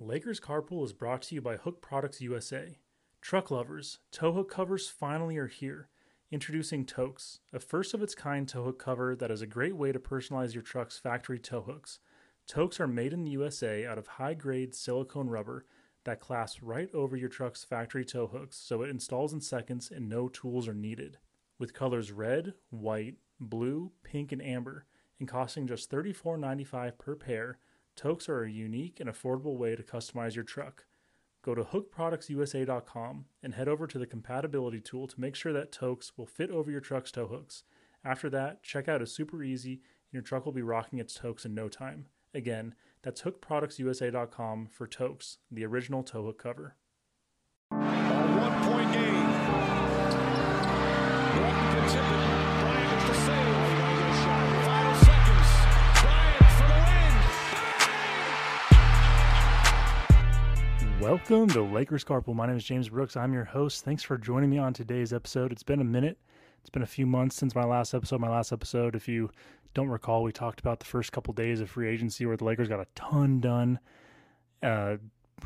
Lakers Carpool is brought to you by Hook Products USA. Truck lovers, tow hook covers finally are here. Introducing Towkz, a first of its kind tow hook cover that is a great way to personalize your truck's factory tow hooks. Towkz are made in the USA out of high grade silicone rubber that clasps right over your truck's factory tow hooks so it installs in seconds and no tools are needed. With colors red, white, blue, pink, and amber, and costing just $34.95 per pair, Towkz are a unique and affordable way to customize your truck. Go to hookproductsusa.com and head over to the compatibility tool to make sure that Towkz will fit over your truck's tow hooks. After that, checkout is super easy and your truck will be rocking its Towkz in no time. Again, that's hookproductsusa.com for Towkz, the original tow hook cover. Welcome to Lakers Carpool. My name is James Brooks. I'm your host. Thanks for joining me on today's episode. It's been a minute. It's been a few months since my last episode. My last episode, if you don't recall, we talked about the first couple days of free agency where the Lakers got a ton done, uh,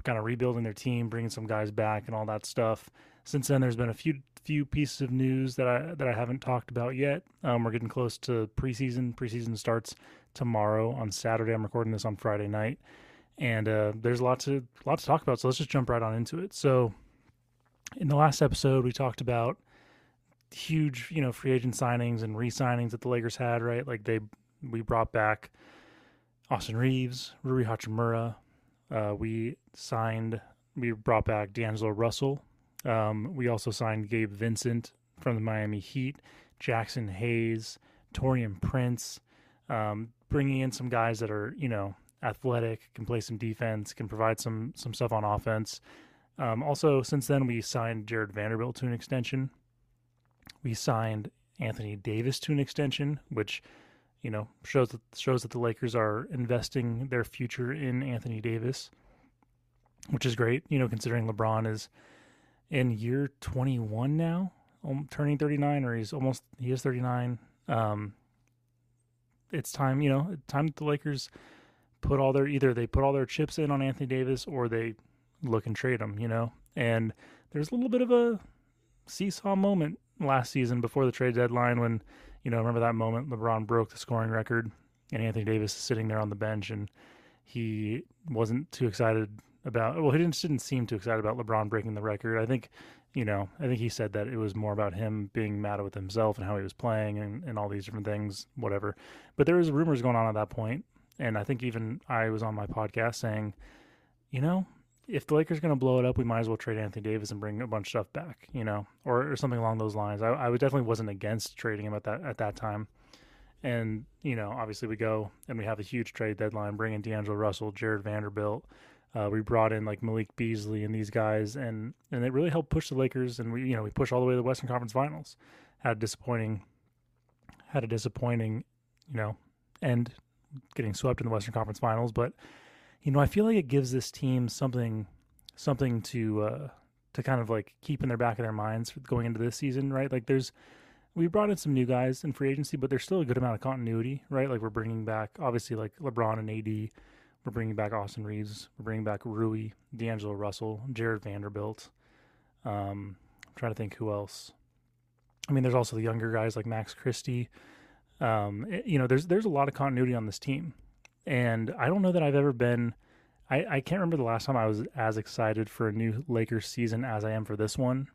kind of rebuilding their team, bringing some guys back, and all that stuff. Since then, there's been a few few pieces of news that I that I haven't talked about yet. Um, we're getting close to preseason. Preseason starts tomorrow on Saturday. I'm recording this on Friday night, and uh, there's a lot to to talk about. So let's just jump right on into it. So, in the last episode, we talked about huge, you know, free agent signings and re-signings that the Lakers had, right? Like they we brought back Austin Reaves, Rui Hachimura. Uh, we signed, we brought back D'Angelo Russell. Um, we also signed Gabe Vincent from the Miami Heat, Jaxson Hayes, Taurean Prince, um, bringing in some guys that are, you know, athletic, can play some defense, can provide some some stuff on offense. Um, also, since then, we signed Jared Vanderbilt to an extension. We signed Anthony Davis to an extension, which you know shows that shows that the Lakers are investing their future in Anthony Davis, which is great. You know, considering LeBron is in year 21 now, um, turning 39, or he's almost he is 39. Um, it's time, you know, time that the Lakers put all their either they put all their chips in on Anthony Davis or they look and trade him. You know, and there's a little bit of a seesaw moment last season before the trade deadline when you know remember that moment LeBron broke the scoring record and Anthony Davis is sitting there on the bench and he wasn't too excited about well he didn't didn't seem too excited about LeBron breaking the record. I think you know I think he said that it was more about him being mad with himself and how he was playing and, and all these different things whatever. But there was rumors going on at that point and I think even I was on my podcast saying you know if the Lakers are going to blow it up, we might as well trade Anthony Davis and bring a bunch of stuff back, you know, or, or something along those lines. I, I definitely wasn't against trading him at that at that time. And you know, obviously we go and we have a huge trade deadline, bringing D'Angelo Russell, Jared Vanderbilt. Uh, we brought in like Malik Beasley and these guys, and and it really helped push the Lakers. And we you know we pushed all the way to the Western Conference Finals. Had disappointing, had a disappointing, you know, end getting swept in the Western Conference Finals, but you know, I feel like it gives this team something something to uh to kind of like keep in their back of their minds going into this season, right? Like there's we brought in some new guys in free agency, but there's still a good amount of continuity, right? Like we're bringing back obviously like LeBron and AD, we're bringing back Austin Reaves, we're bringing back Rui, D'Angelo Russell, Jared Vanderbilt. Um, I'm trying to think who else. I mean, there's also the younger guys like Max Christie. Um, it, you know, there's there's a lot of continuity on this team, and I don't know that I've ever been. I, I can't remember the last time I was as excited for a new Lakers season as I am for this one.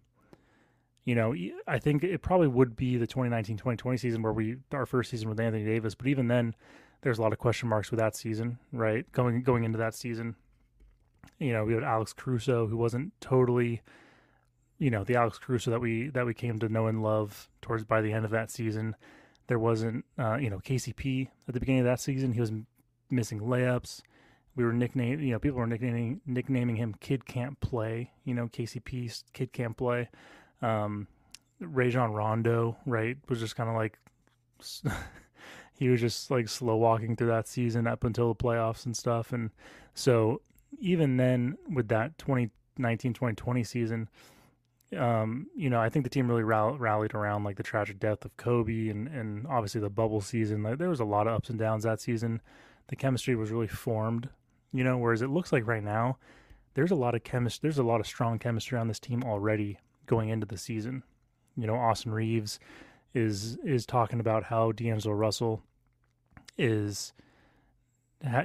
You know, I think it probably would be the 2019-2020 season where we our first season with Anthony Davis, but even then, there's a lot of question marks with that season, right? Going going into that season, you know, we had Alex Caruso who wasn't totally, you know, the Alex Caruso that we that we came to know and love towards by the end of that season. There wasn't, uh, you know, KCP at the beginning of that season. He was missing layups. We were nicknaming, you know, people were nicknaming nicknaming him "Kid Can't Play." You know, KCP "Kid Can't Play." Um, Rajon Rondo, right, was just kind of like he was just like slow walking through that season up until the playoffs and stuff. And so even then, with that 2019-2020 season, um, you know, I think the team really rall- rallied around like the tragic death of Kobe and and obviously the bubble season. Like there was a lot of ups and downs that season the chemistry was really formed You know, whereas it looks like right now there's a lot of chemistry. There's a lot of strong chemistry on this team already going into the season. You know, Austin Reaves is is talking about how D'Angelo Russell is,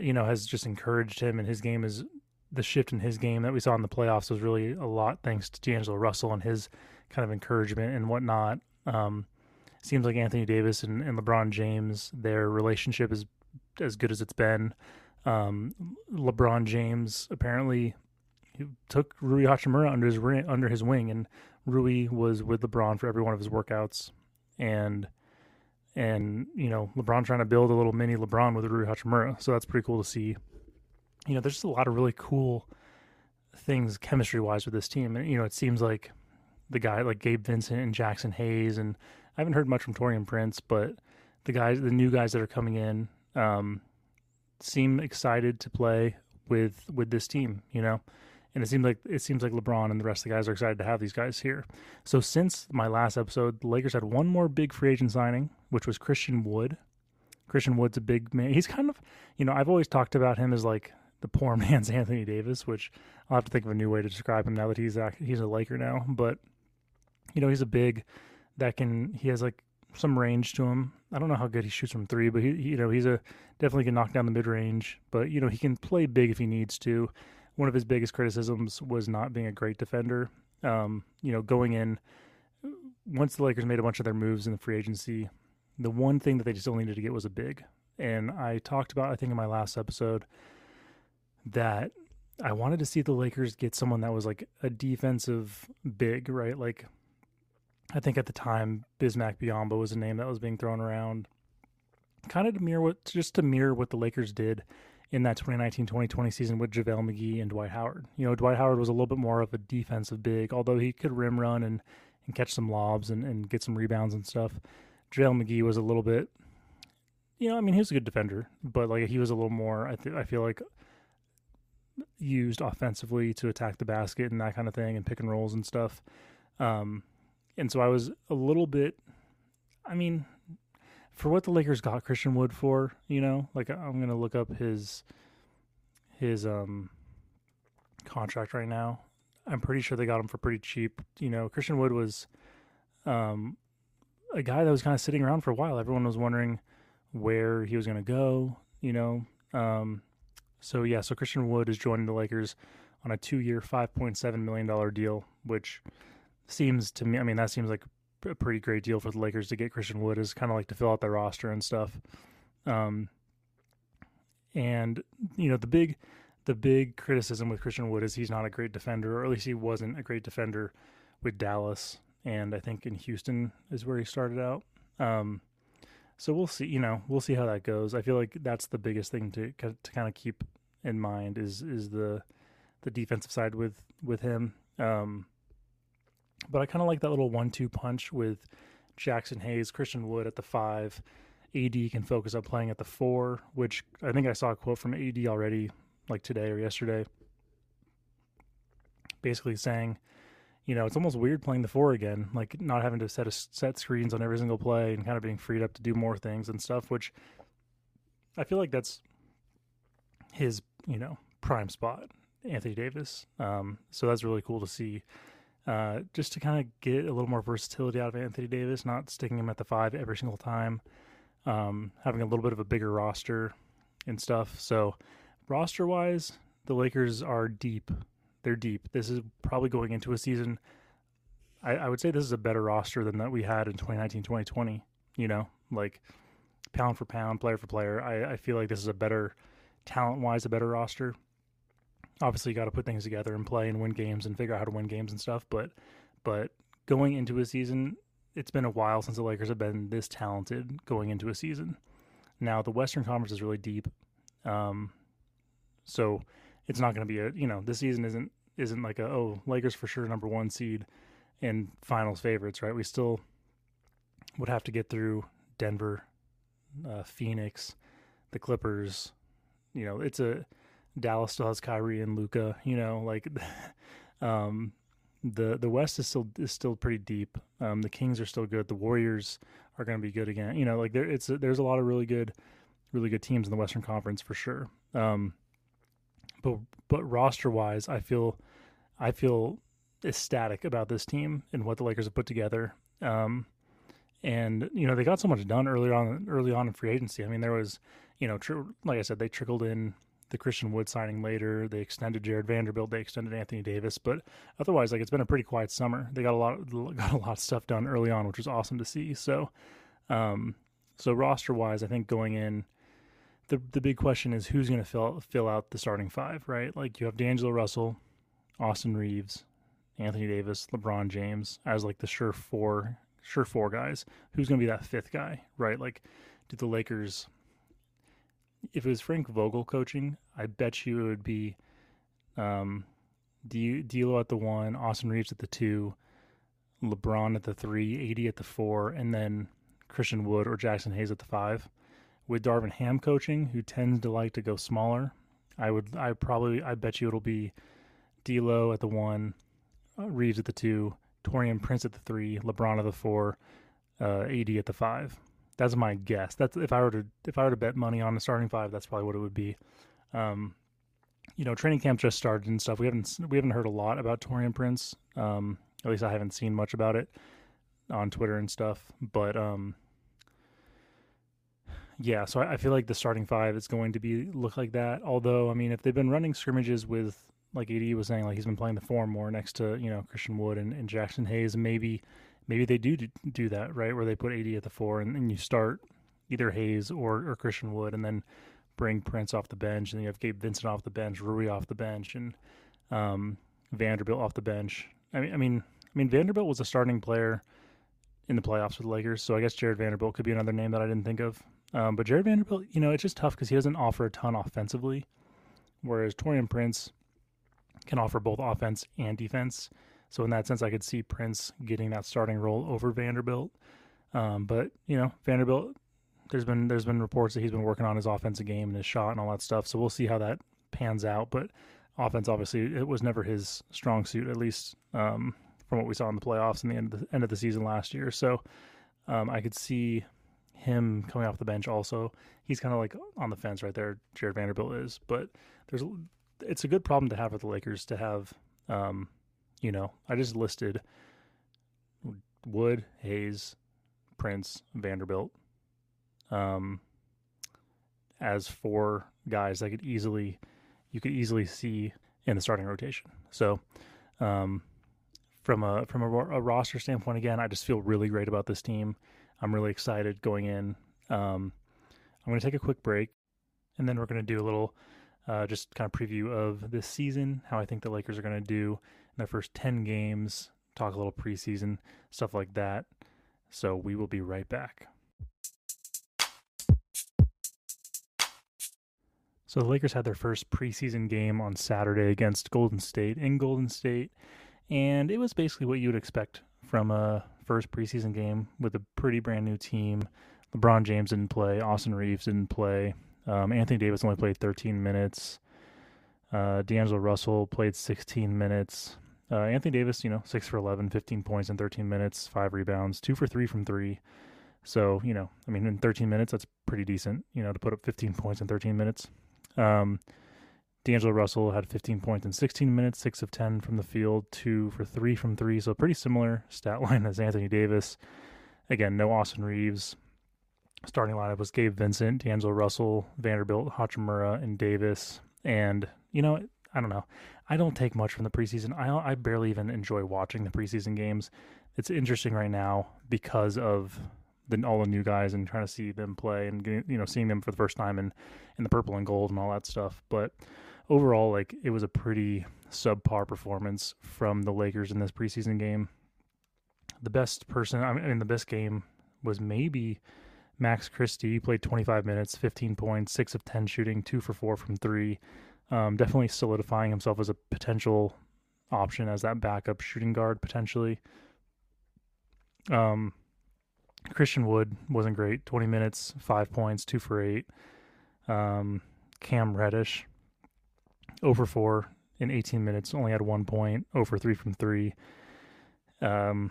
you know, has just encouraged him, and his game is the shift in his game that we saw in the playoffs was really a lot thanks to D'Angelo Russell and his kind of encouragement and whatnot. Um, seems like Anthony Davis and, and LeBron James, their relationship is as good as it's been. Um, LeBron James apparently took Rui Hachimura under his under his wing, and Rui was with LeBron for every one of his workouts, and and you know LeBron trying to build a little mini LeBron with Rui Hachimura, so that's pretty cool to see. You know, there's just a lot of really cool things chemistry wise with this team, and you know, it seems like the guy like Gabe Vincent and Jaxson Hayes, and I haven't heard much from Taurean Prince, but the guys, the new guys that are coming in, um, seem excited to play with with this team. You know, and it seems like it seems like LeBron and the rest of the guys are excited to have these guys here. So since my last episode, the Lakers had one more big free agent signing, which was Christian Wood. Christian Wood's a big man. He's kind of, you know, I've always talked about him as like the poor man's Anthony Davis, which I'll have to think of a new way to describe him now that he's he's a Laker now. But you know, he's a big that can he has like some range to him. I don't know how good he shoots from three, but he, you know he's a definitely can knock down the mid range. But you know he can play big if he needs to one of his biggest criticisms was not being a great defender. Um, you know, going in once the Lakers made a bunch of their moves in the free agency, the one thing that they just still needed to get was a big. And I talked about, I think, in my last episode, that I wanted to see the Lakers get someone that was like a defensive big, right? Like, I think at the time, Bismack Biyombo was a name that was being thrown around, kind of to mirror what, just to mirror what the Lakers did in that 2019-2020 season with JaVale McGee and Dwight Howard. You know, Dwight Howard was a little bit more of a defensive big, although he could rim run and, and catch some lobs and, and get some rebounds and stuff. JaVale McGee was a little bit, you know, I mean, he was a good defender, but like he was a little more, I, th- I feel like, used offensively to attack the basket and that kind of thing and pick and rolls and stuff. Um, and so I was a little bit, I mean, for what the Lakers got Christian Wood for, you know, like I'm gonna look up his his um contract right now. I'm pretty sure they got him for pretty cheap. You know, Christian Wood was um a guy that was kind of sitting around for a while. Everyone was wondering where he was gonna go, you know. Um so yeah, so Christian Wood is joining the Lakers on a two year five point seven million dollar deal, which seems to me I mean that seems like a pretty great deal for the Lakers to get Christian Wood is kind of like to fill out their roster and stuff. Um, and you know the big the big criticism with Christian Wood is he's not a great defender, or at least he wasn't a great defender with Dallas, and I think in Houston is where he started out. Um, so we'll see. You know, we'll see how that goes. I feel like that's the biggest thing to to kind of keep in mind is is the the defensive side with with him. Um, but I kind of like that little one-two punch with Jaxson Hayes, Christian Wood at the five. AD can focus on playing at the four, which I think I saw a quote from AD already, like today or yesterday, basically saying, you know, it's almost weird playing the four again, like not having to set a, set screens on every single play and kind of being freed up to do more things and stuff. Which I feel like that's his, you know, prime spot, Anthony Davis. Um, so that's really cool to see uh, just to kind of get a little more versatility out of Anthony Davis, not sticking him at the five every single time, um, having a little bit of a bigger roster and stuff. So, roster wise, the Lakers are deep. They're deep. This is probably going into a season. I, I would say this is a better roster than that we had in 2019 2020. You know, like pound for pound, player for player. I, I feel like this is a better talent wise, a better roster obviously you got to put things together and play and win games and figure out how to win games and stuff. But but going into a season, it's been a while since the Lakers have been this talented going into a season. Now the Western Conference is really deep, um, so it's not going to be a you know this season isn't isn't like a oh Lakers for sure number one seed and finals favorites right. We still would have to get through Denver, uh, Phoenix, the Clippers. You know it's a Dallas still has Kyrie and Luka. You know, like um, the the West is still is still pretty deep. Um, the Kings are still good. The Warriors are going to be good again. You know, like there it's there's a lot of really good, really good teams in the Western Conference for sure. Um, but but roster wise, I feel I feel ecstatic about this team and what the Lakers have put together. Um, and you know they got so much done early on early on in free agency. I mean, there was you know tr- like I said, they trickled in the Christian Wood signing later. They extended Jared Vanderbilt. They extended Anthony Davis. But otherwise, like it's been a pretty quiet summer. They got a lot got a lot of stuff done early on, which was awesome to see. So, um, so roster wise, I think going in, the the big question is who's going to fill fill out the starting five, right? Like you have D'Angelo Russell, Austin Reaves, Anthony Davis, LeBron James as like the sure four sure four guys. Who's going to be that fifth guy, right? Like, do the Lakers if it was Frank Vogel coaching, I bet you it would be um, D- D'Lo at the one, Austin Reaves at the two, LeBron at the three, AD at the four, and then Christian Wood or Jaxson Hayes at the five. With Darvin Ham coaching, who tends to like to go smaller, I would I probably I bet you it'll be D'Lo at the one, uh, Reaves at the two, Taurean Prince at the three, LeBron at the four, uh, AD at the five. That's my guess. That's if I were to if I were to bet money on the starting five, that's probably what it would be. Um, you know, training camp just started and stuff. We haven't we haven't heard a lot about Taurean Prince. Um, at least I haven't seen much about it on Twitter and stuff. But um, yeah, so I, I feel like the starting five is going to be look like that. Although, I mean, if they've been running scrimmages with like AD was saying, like he's been playing the four more next to you know Christian Wood and, and Jaxson Hayes, maybe maybe they do do that right where they put AD at the four and, and you start either Hayes or, or Christian Wood and then bring Prince off the bench and then you have Gabe Vincent off the bench, Rui off the bench, and um, Vanderbilt off the bench. I mean, I mean, I mean Vanderbilt was a starting player in the playoffs for the Lakers, so I guess Jared Vanderbilt could be another name that I didn't think of. Um, but Jared Vanderbilt, you know, it's just tough because he doesn't offer a ton offensively, whereas Taurean Prince can offer both offense and defense. So in that sense, I could see Prince getting that starting role over Vanderbilt. Um, but you know, Vanderbilt, there's been there's been reports that he's been working on his offensive game and his shot and all that stuff. So we'll see how that pans out. But offense, obviously, it was never his strong suit, at least um, from what we saw in the playoffs and the end of the end of the season last year. So um, I could see him coming off the bench. Also, he's kind of like on the fence right there. Jared Vanderbilt is, but there's it's a good problem to have with the Lakers to have. Um, you know, I just listed Wood, Hayes, Prince, Vanderbilt um, as four guys that could easily you could easily see in the starting rotation. So, um, from a from a, a, roster standpoint, again, I just feel really great about this team. I'm really excited going in. Um, I'm going to take a quick break, and then we're going to do a little uh, just kind of preview of this season, how I think the Lakers are going to do in their first 10 games, talk a little preseason, stuff like that. So we will be right back. So the Lakers had their first preseason game on Saturday against Golden State in Golden State, and it was basically what you would expect from a first preseason game with a pretty brand new team. LeBron James didn't play, Austin Reaves didn't play, um, Anthony Davis only played 13 minutes. Uh, D'Angelo Russell played 16 minutes. Uh, Anthony Davis, you know, 6 for 11, 15 points in 13 minutes, 5 rebounds, 2 for 3 from 3. So, you know, I mean, in 13 minutes, that's pretty decent, you know, to put up 15 points in 13 minutes. Um, D'Angelo Russell had 15 points in 16 minutes, 6 of 10 from the field, 2 for 3 from 3. So, pretty similar stat line as Anthony Davis. Again, no Austin Reaves. starting lineup was Gabe Vincent, D'Angelo Russell, Vanderbilt, Hachimura, and Davis. And, you know, I don't know. I don't take much from the preseason. I, I barely even enjoy watching the preseason games. It's interesting right now because of the, all the new guys and trying to see them play and, you know, seeing them for the first time in, in the purple and gold and all that stuff. But overall, like, it was a pretty subpar performance from the Lakers in this preseason game. The best person, I mean, the best game was maybe Max Christie played 25 minutes, 15 points, 6 of 10 shooting, 2 for 4 from 3. Um, definitely solidifying himself as a potential option as that backup shooting guard potentially. Um, Christian Wood wasn't great. 20 minutes, 5 points, 2 for 8. Um, Cam Reddish, over 4 in 18 minutes, only had 1 point, over 3 from 3. Um,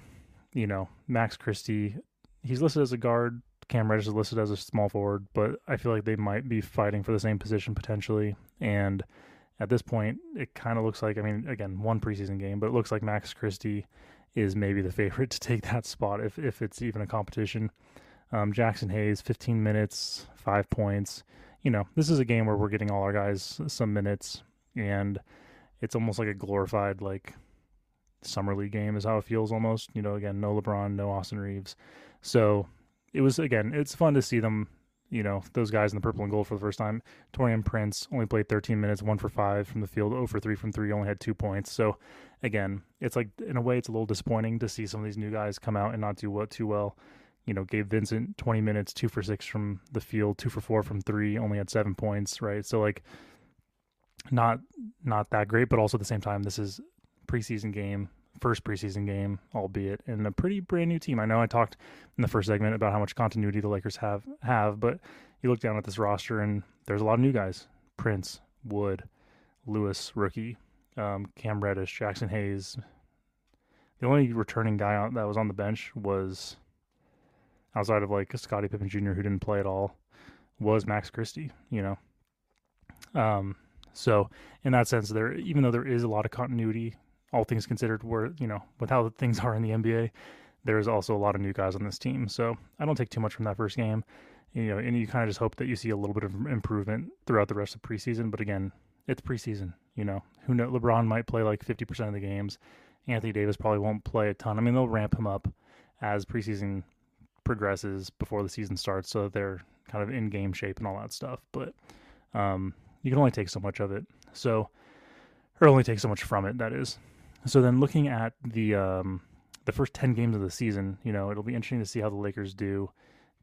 you know, Max Christie, he's listed as a guard Cam Reddish is listed as a small forward, but I feel like they might be fighting for the same position potentially. And at this point, it kind of looks like, I mean, again, one preseason game, but it looks like Max Christie is maybe the favorite to take that spot if, if it's even a competition. Um, Jaxson Hayes, 15 minutes, five points. You know, this is a game where we're getting all our guys some minutes, and it's almost like a glorified, like, summer league game is how it feels almost. You know, again, no LeBron, no Austin Reaves, So it was, again, it's fun to see them you know, those guys in the purple and gold for the first time. Taurean Prince only played 13 minutes, one for five from the field, 0 for three from three, only had two points. So, again, it's like in a way, it's a little disappointing to see some of these new guys come out and not do what too well. You know, Gabe Vincent 20 minutes, two for six from the field, two for four from three, only had seven points. Right, so like, not not that great, but also at the same time, this is preseason game first preseason game, albeit in a pretty brand new team. I know I talked in the first segment about how much continuity the Lakers have have, but you look down at this roster and there's a lot of new guys: Prince, Wood, Lewis, rookie, um, Cam Reddish, Jaxson Hayes. The only returning guy that was on the bench was outside of like Scottie Pippen Jr., who didn't play at all, was Max Christie. You know, um, so in that sense, there even though there is a lot of continuity all things considered, where you know with how things are in the NBA, there's also a lot of new guys on this team. So I don't take too much from that first game. You know, and you kind of just hope that you see a little bit of improvement throughout the rest of preseason. But again, it's preseason. You know, who know? LeBron might play like 50% of the games. Anthony Davis probably won't play a ton. I mean, they'll ramp him up as preseason progresses before the season starts, so that they're kind of in game shape and all that stuff. But um, you can only take so much of it. So, or only take so much from it. That is. So then looking at the um, the first ten games of the season, you know, it'll be interesting to see how the Lakers do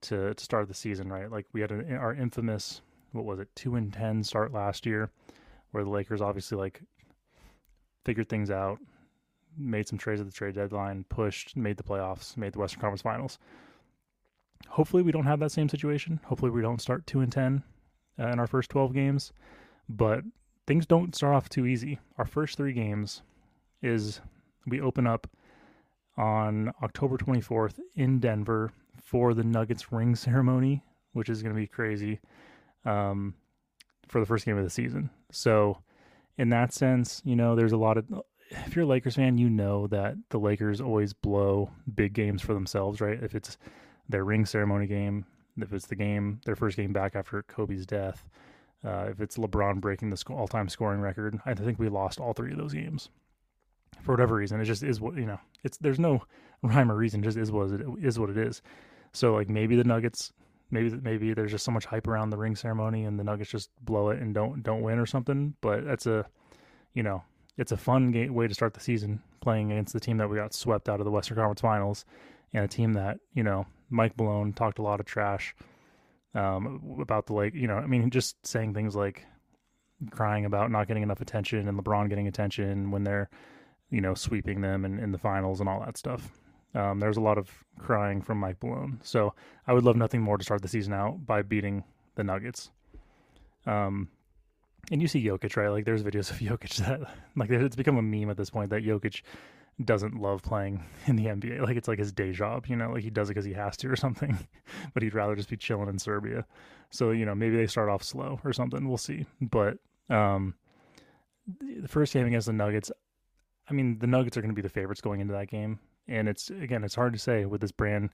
to, to start the season, right? Like we had a, our infamous what was it, two and ten start last year, where the Lakers obviously like figured things out, made some trades at the trade deadline, pushed, made the playoffs, made the Western Conference Finals. Hopefully, we don't have that same situation. Hopefully, we don't start two and ten uh, in our first twelve games, but things don't start off too easy. Our first three games is we open up on October 24th in Denver for the Nuggets ring ceremony, which is going to be crazy um, for the first game of the season. So, in that sense, you know, there's a lot of. If you're a Lakers fan, you know that the Lakers always blow big games for themselves, right? If it's their ring ceremony game, if it's the game, their first game back after Kobe's death, uh, if it's LeBron breaking the all time scoring record, I think we lost all three of those games for whatever reason. It just is what you know. It's there's no rhyme or reason. Just is what it is what it is. So like maybe the Nuggets, maybe maybe there's just so much hype around the ring ceremony, and the Nuggets just blow it and don't don't win or something. But that's a, you know, it's a fun game, way to start the season playing against the team that we got swept out of the Western Conference Finals, and a team that you know Mike Malone talked a lot of trash um, about the like. You know, I mean, just saying things like crying about not getting enough attention and LeBron getting attention when they're you know, sweeping them in, in the finals and all that stuff. Um, there's a lot of crying from Mike Malone. So I would love nothing more to start the season out by beating the Nuggets. Um, and you see Jokic, right? Like there's videos of Jokic that, like, it's become a meme at this point that Jokic doesn't love playing in the NBA. Like it's like his day job, you know, like he does it because he has to or something, but he'd rather just be chilling in Serbia. So, you know, maybe they start off slow or something. We'll see. But, um, the first game against the Nuggets, I mean, the Nuggets are going to be the favorites going into that game. And it's, again, it's hard to say with this brand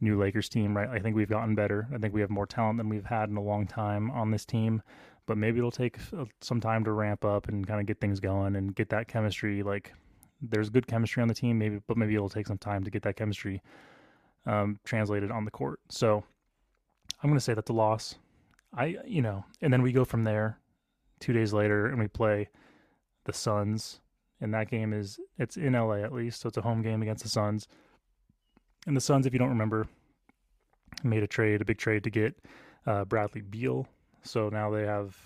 new Lakers team, right? I think we've gotten better. I think we have more talent than we've had in a long time on this team. But maybe it'll take uh, some time to ramp up and kind of get things going and get that chemistry. Like, there's good chemistry on the team, maybe, but maybe it'll take some time to get that chemistry um, translated on the court. So I'm going to say that's a loss. I, you know, and then we go from there two days later and we play the Suns and that game is it's in LA at least, so it's a home game against the Suns. And the Suns, if you don't remember, made a trade, a big trade to get uh, Bradley Beal. So now they have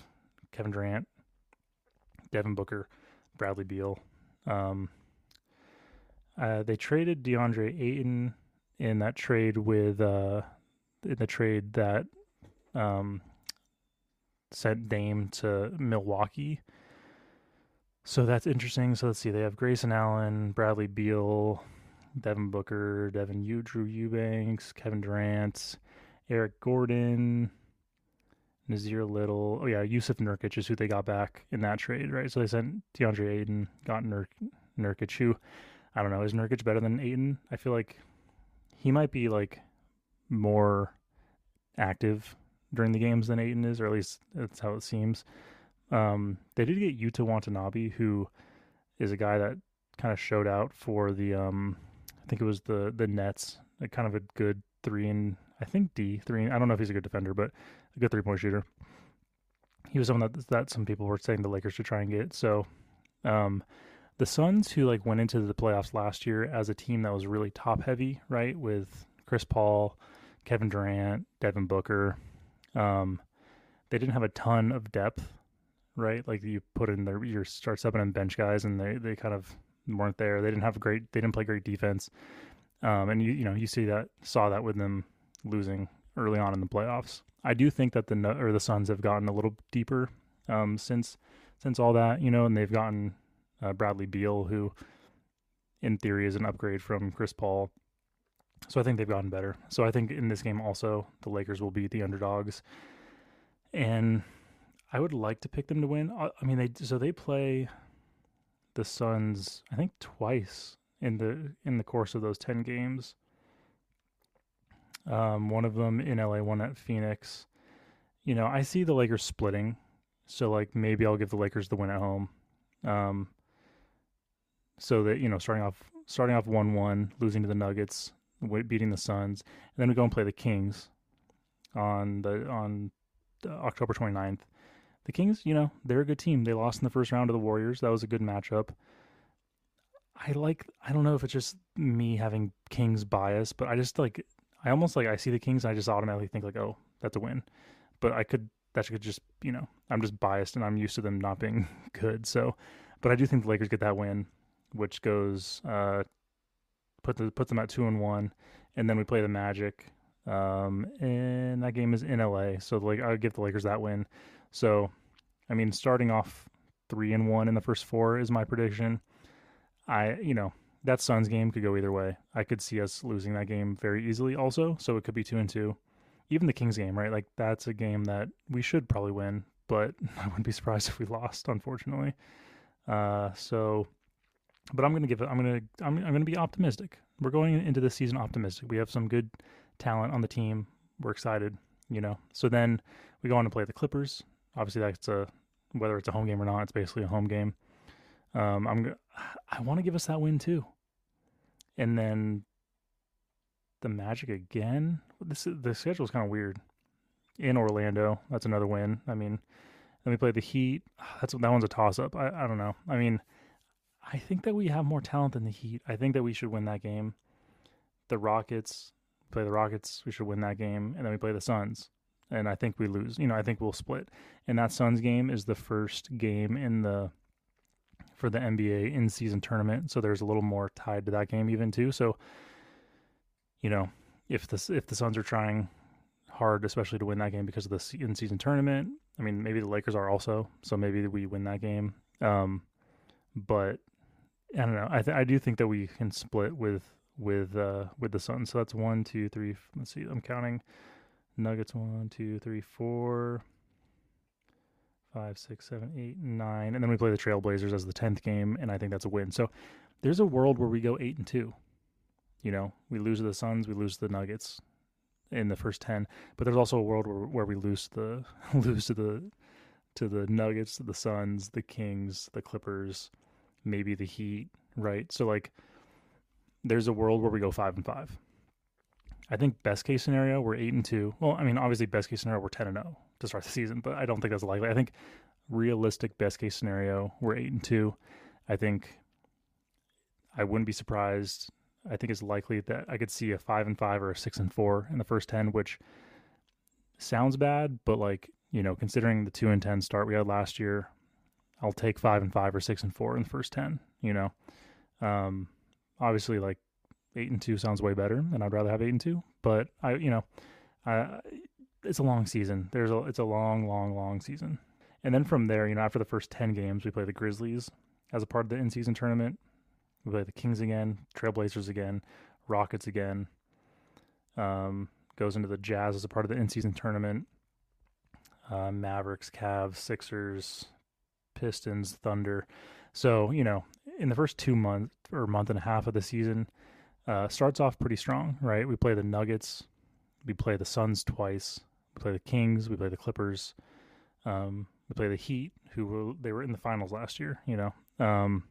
Kevin Durant, Devin Booker, Bradley Beal. Um, uh, they traded DeAndre Ayton in that trade with uh, in the trade that um, sent Dame to Milwaukee so that's interesting. So let's see. They have Grayson Allen, Bradley Beal, Devin Booker, Devin U, Drew Eubanks, Kevin Durant, Eric Gordon. Nassir Little. Oh yeah, Yusuf Nurkic is who they got back in that trade, right? So they sent DeAndre Ayton, got Nur- Nurkic. Who I don't know, is Nurkic better than Ayton? I feel like he might be like more active during the games than Ayton is, or at least that's how it seems. Um, they did get Yuta Watanabe, who is a guy that kind of showed out for the um, I think it was the the Nets, like kind of a good three and I think D three. I don't know if he's a good defender, but a good three point shooter. He was someone that that some people were saying the Lakers should try and get. So, um, the Suns, who like went into the playoffs last year as a team that was really top heavy, right, with Chris Paul, Kevin Durant, Devin Booker. Um, they didn't have a ton of depth, right? Like you put in their your start seven and bench guys, and they they kind of weren't there. They didn't have great. They didn't play great defense. Um, and you you know you see that saw that with them losing early on in the playoffs. I do think that the or the Suns have gotten a little deeper um, since since all that, you know, and they've gotten uh, Bradley Beal, who in theory is an upgrade from Chris Paul. So I think they've gotten better. So I think in this game also the Lakers will beat the underdogs, and I would like to pick them to win. I mean, they so they play the Suns I think twice in the in the course of those ten games. Um, one of them in LA, one at Phoenix. You know, I see the Lakers splitting, so like maybe I'll give the Lakers the win at home. Um, so that you know, starting off starting off one one, losing to the Nuggets, beating the Suns, and then we go and play the Kings on the on October 29th. The Kings, you know, they're a good team. They lost in the first round to the Warriors. That was a good matchup. I like I don't know if it's just me having Kings bias, but I just like I almost like I see the Kings and I just automatically think like, oh, that's a win. But I could that could just you know I'm just biased and I'm used to them not being good. So, but I do think the Lakers get that win, which goes uh put the puts them at two and one, and then we play the Magic, um, and that game is in LA. So like I would give the Lakers that win. So, I mean, starting off three and one in the first four is my prediction. I you know that Suns game could go either way. I could see us losing that game very easily also, so it could be 2 and 2. Even the Kings game, right? Like that's a game that we should probably win, but I wouldn't be surprised if we lost, unfortunately. Uh so but I'm to give it I'm to I'm I'm to be optimistic. We're going into this season optimistic. We have some good talent on the team. We're excited, you know. So then we go on to play the Clippers. Obviously that's a whether it's a home game or not, it's basically a home game. Um, I'm I want to give us that win too, and then the Magic again. This is, the schedule is kind of weird. In Orlando, that's another win. I mean, then we play the Heat. That's that one's a toss up. I I don't know. I mean, I think that we have more talent than the Heat. I think that we should win that game. The Rockets play the Rockets. We should win that game, and then we play the Suns. And I think we lose. You know, I think we'll split. And that Suns game is the first game in the for the NBA in season tournament. So there's a little more tied to that game even too. So you know, if the if the Suns are trying hard, especially to win that game because of the in season tournament, I mean maybe the Lakers are also. So maybe we win that game. Um, but I don't know. I th- I do think that we can split with with uh with the Suns. So that's one, two, three. Let's see. I'm counting. Nuggets one, two, three, four, five, six, seven, eight, nine, and then we play the Trailblazers as the tenth game, and I think that's a win. So there's a world where we go eight and two. You know, we lose to the Suns, we lose to the Nuggets in the first ten, but there's also a world where where we lose the lose to the to the Nuggets, the Suns, the Kings, the Clippers, maybe the Heat, right? So like there's a world where we go five and five. I think best case scenario we're eight and two. Well, I mean obviously best case scenario we're ten and zero to start the season, but I don't think that's likely. I think realistic best case scenario we're eight and two. I think I wouldn't be surprised. I think it's likely that I could see a five and five or a six and four in the first ten, which sounds bad, but like you know, considering the two and ten start we had last year, I'll take five and five or six and four in the first ten. You know, um, obviously like eight and two sounds way better, and I'd rather have eight and two. But I, you know, I, it's a long season. There's a it's a long, long, long season. And then from there, you know, after the first ten games, we play the Grizzlies as a part of the in season tournament. We play the Kings again, Trailblazers again, Rockets again. Um, goes into the Jazz as a part of the in season tournament. uh, Mavericks, Cavs, Sixers, Pistons, Thunder. So you know, in the first two months or month and a half of the season, uh, starts off pretty strong, right? We play the Nuggets, we play the Suns twice, we play the Kings, we play the Clippers, um, we play the Heat, who were, they were in the finals last year. You know, um,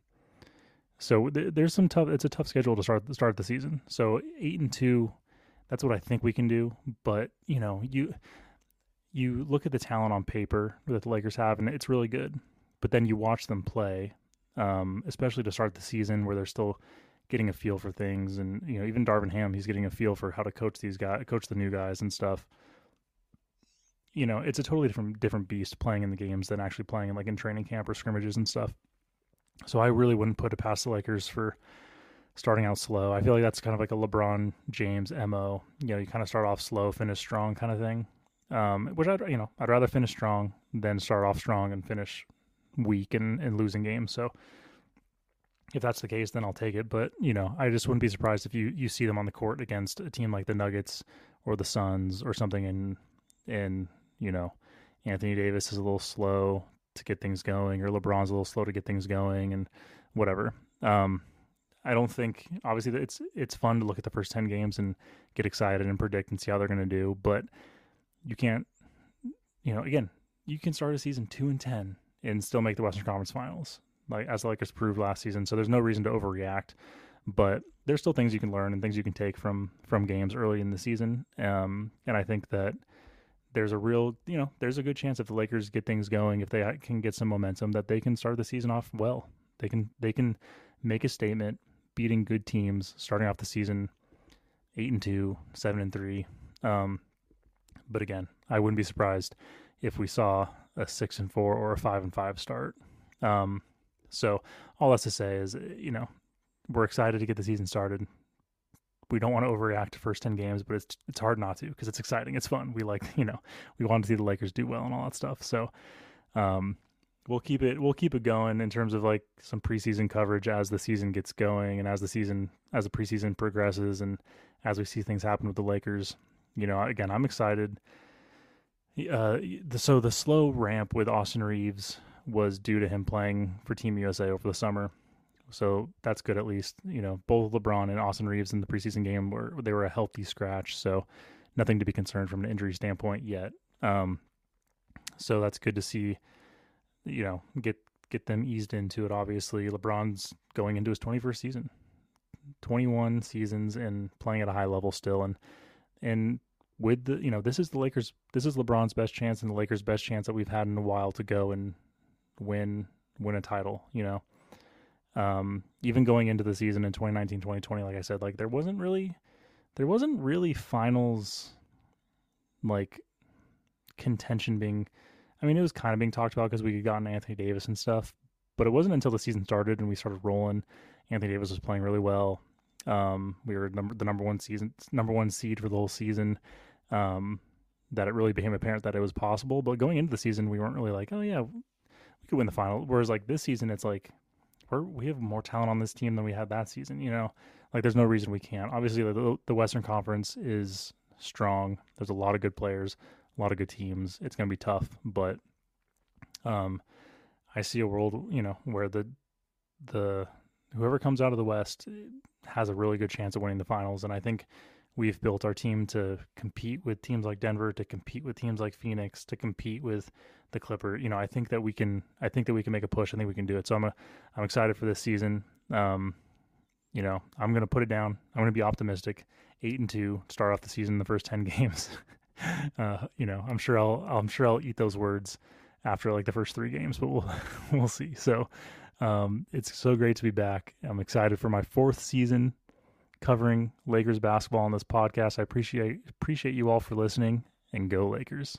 so th- there's some tough. It's a tough schedule to start start the season. So eight and two, that's what I think we can do. But you know, you you look at the talent on paper that the Lakers have, and it's really good. But then you watch them play, um, especially to start the season, where they're still getting a feel for things, and you know, even Darvin Ham, he's getting a feel for how to coach these guys, coach the new guys and stuff. You know, it's a totally different different beast playing in the games than actually playing in like in training camp or scrimmages and stuff. So I really wouldn't put it past the Lakers for starting out slow. I feel like that's kind of like a LeBron James mo. You know, you kind of start off slow, finish strong, kind of thing. Um, which I'd you know I'd rather finish strong than start off strong and finish weak and, and losing games. So if that's the case, then I'll take it. But you know, I just wouldn't be surprised if you you see them on the court against a team like the Nuggets or the Suns or something, and and you know, Anthony Davis is a little slow to get things going, or LeBron's a little slow to get things going, and whatever. Um, I don't think obviously it's it's fun to look at the first ten games and get excited and predict and see how they're going to do, but you can't, you know, again, you can start a season two and ten and still make the Western Conference Finals, like as the Lakers proved last season. So there's no reason to overreact, but there's still things you can learn and things you can take from from games early in the season. Um, and I think that there's a real, you know, there's a good chance if the Lakers get things going, if they can get some momentum, that they can start the season off well. They can they can make a statement, beating good teams, starting off the season eight and two, seven and three. Um, but again, I wouldn't be surprised if we saw a six and four or a five and five start. Um, so all that's to say is, you know, we're excited to get the season started. We don't want to overreact to first ten games, but it's it's hard not to because it's exciting. It's fun. We like, you know, we want to see the Lakers do well and all that stuff. So, um, we'll keep it we'll keep it going in terms of like some preseason coverage as the season gets going and as the season as the preseason progresses and as we see things happen with the Lakers you know, again, I'm excited. Uh, the, so the slow ramp with Austin Reaves was due to him playing for Team USA over the summer. So that's good at least. You know, both LeBron and Austin Reaves in the preseason game were they were a healthy scratch, so nothing to be concerned from an injury standpoint yet. Um, so that's good to see. You know, get get them eased into it. Obviously, LeBron's going into his 21st season, 21 seasons, and playing at a high level still, and and with the you know this is the Lakers this is LeBron's best chance and the Lakers best chance that we've had in a while to go and win win a title, you know. Um, even going into the season in 2019 2020 like I said like there wasn't really there wasn't really finals like contention being I mean it was kind of being talked about because we had gotten Anthony Davis and stuff, but it wasn't until the season started and we started rolling Anthony Davis was playing really well. Um, we were number the number one season, number one seed for the whole season. Um, that it really became apparent that it was possible. But going into the season, we weren't really like, oh yeah, we could win the final. Whereas like this season, it's like we're, we have more talent on this team than we had that season. You know, like there's no reason we can't. Obviously, the, the Western Conference is strong. There's a lot of good players, a lot of good teams. It's going to be tough, but um, I see a world, you know, where the the whoever comes out of the West has a really good chance of winning the finals. And I think we've built our team to compete with teams like Denver, to compete with teams like Phoenix, to compete with the Clipper. You know, I think that we can. I think that we can make a push. I think we can do it. So I'm a, I'm excited for this season. Um, you know, I'm gonna put it down. I'm gonna be optimistic. Eight and two, start off the season the first ten games. uh, you know, I'm sure I'll I'm sure I'll eat those words after like the first three games, but we'll we'll see. So um, it's so great to be back. I'm excited for my fourth season covering Lakers basketball on this podcast. I appreciate appreciate you all for listening and go Lakers.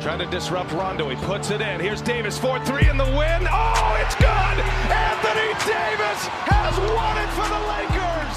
Trying to disrupt Rondo. He puts it in. Here's Davis 4 3 in the win. Oh, it's good! Anthony Davis has won it for the Lakers!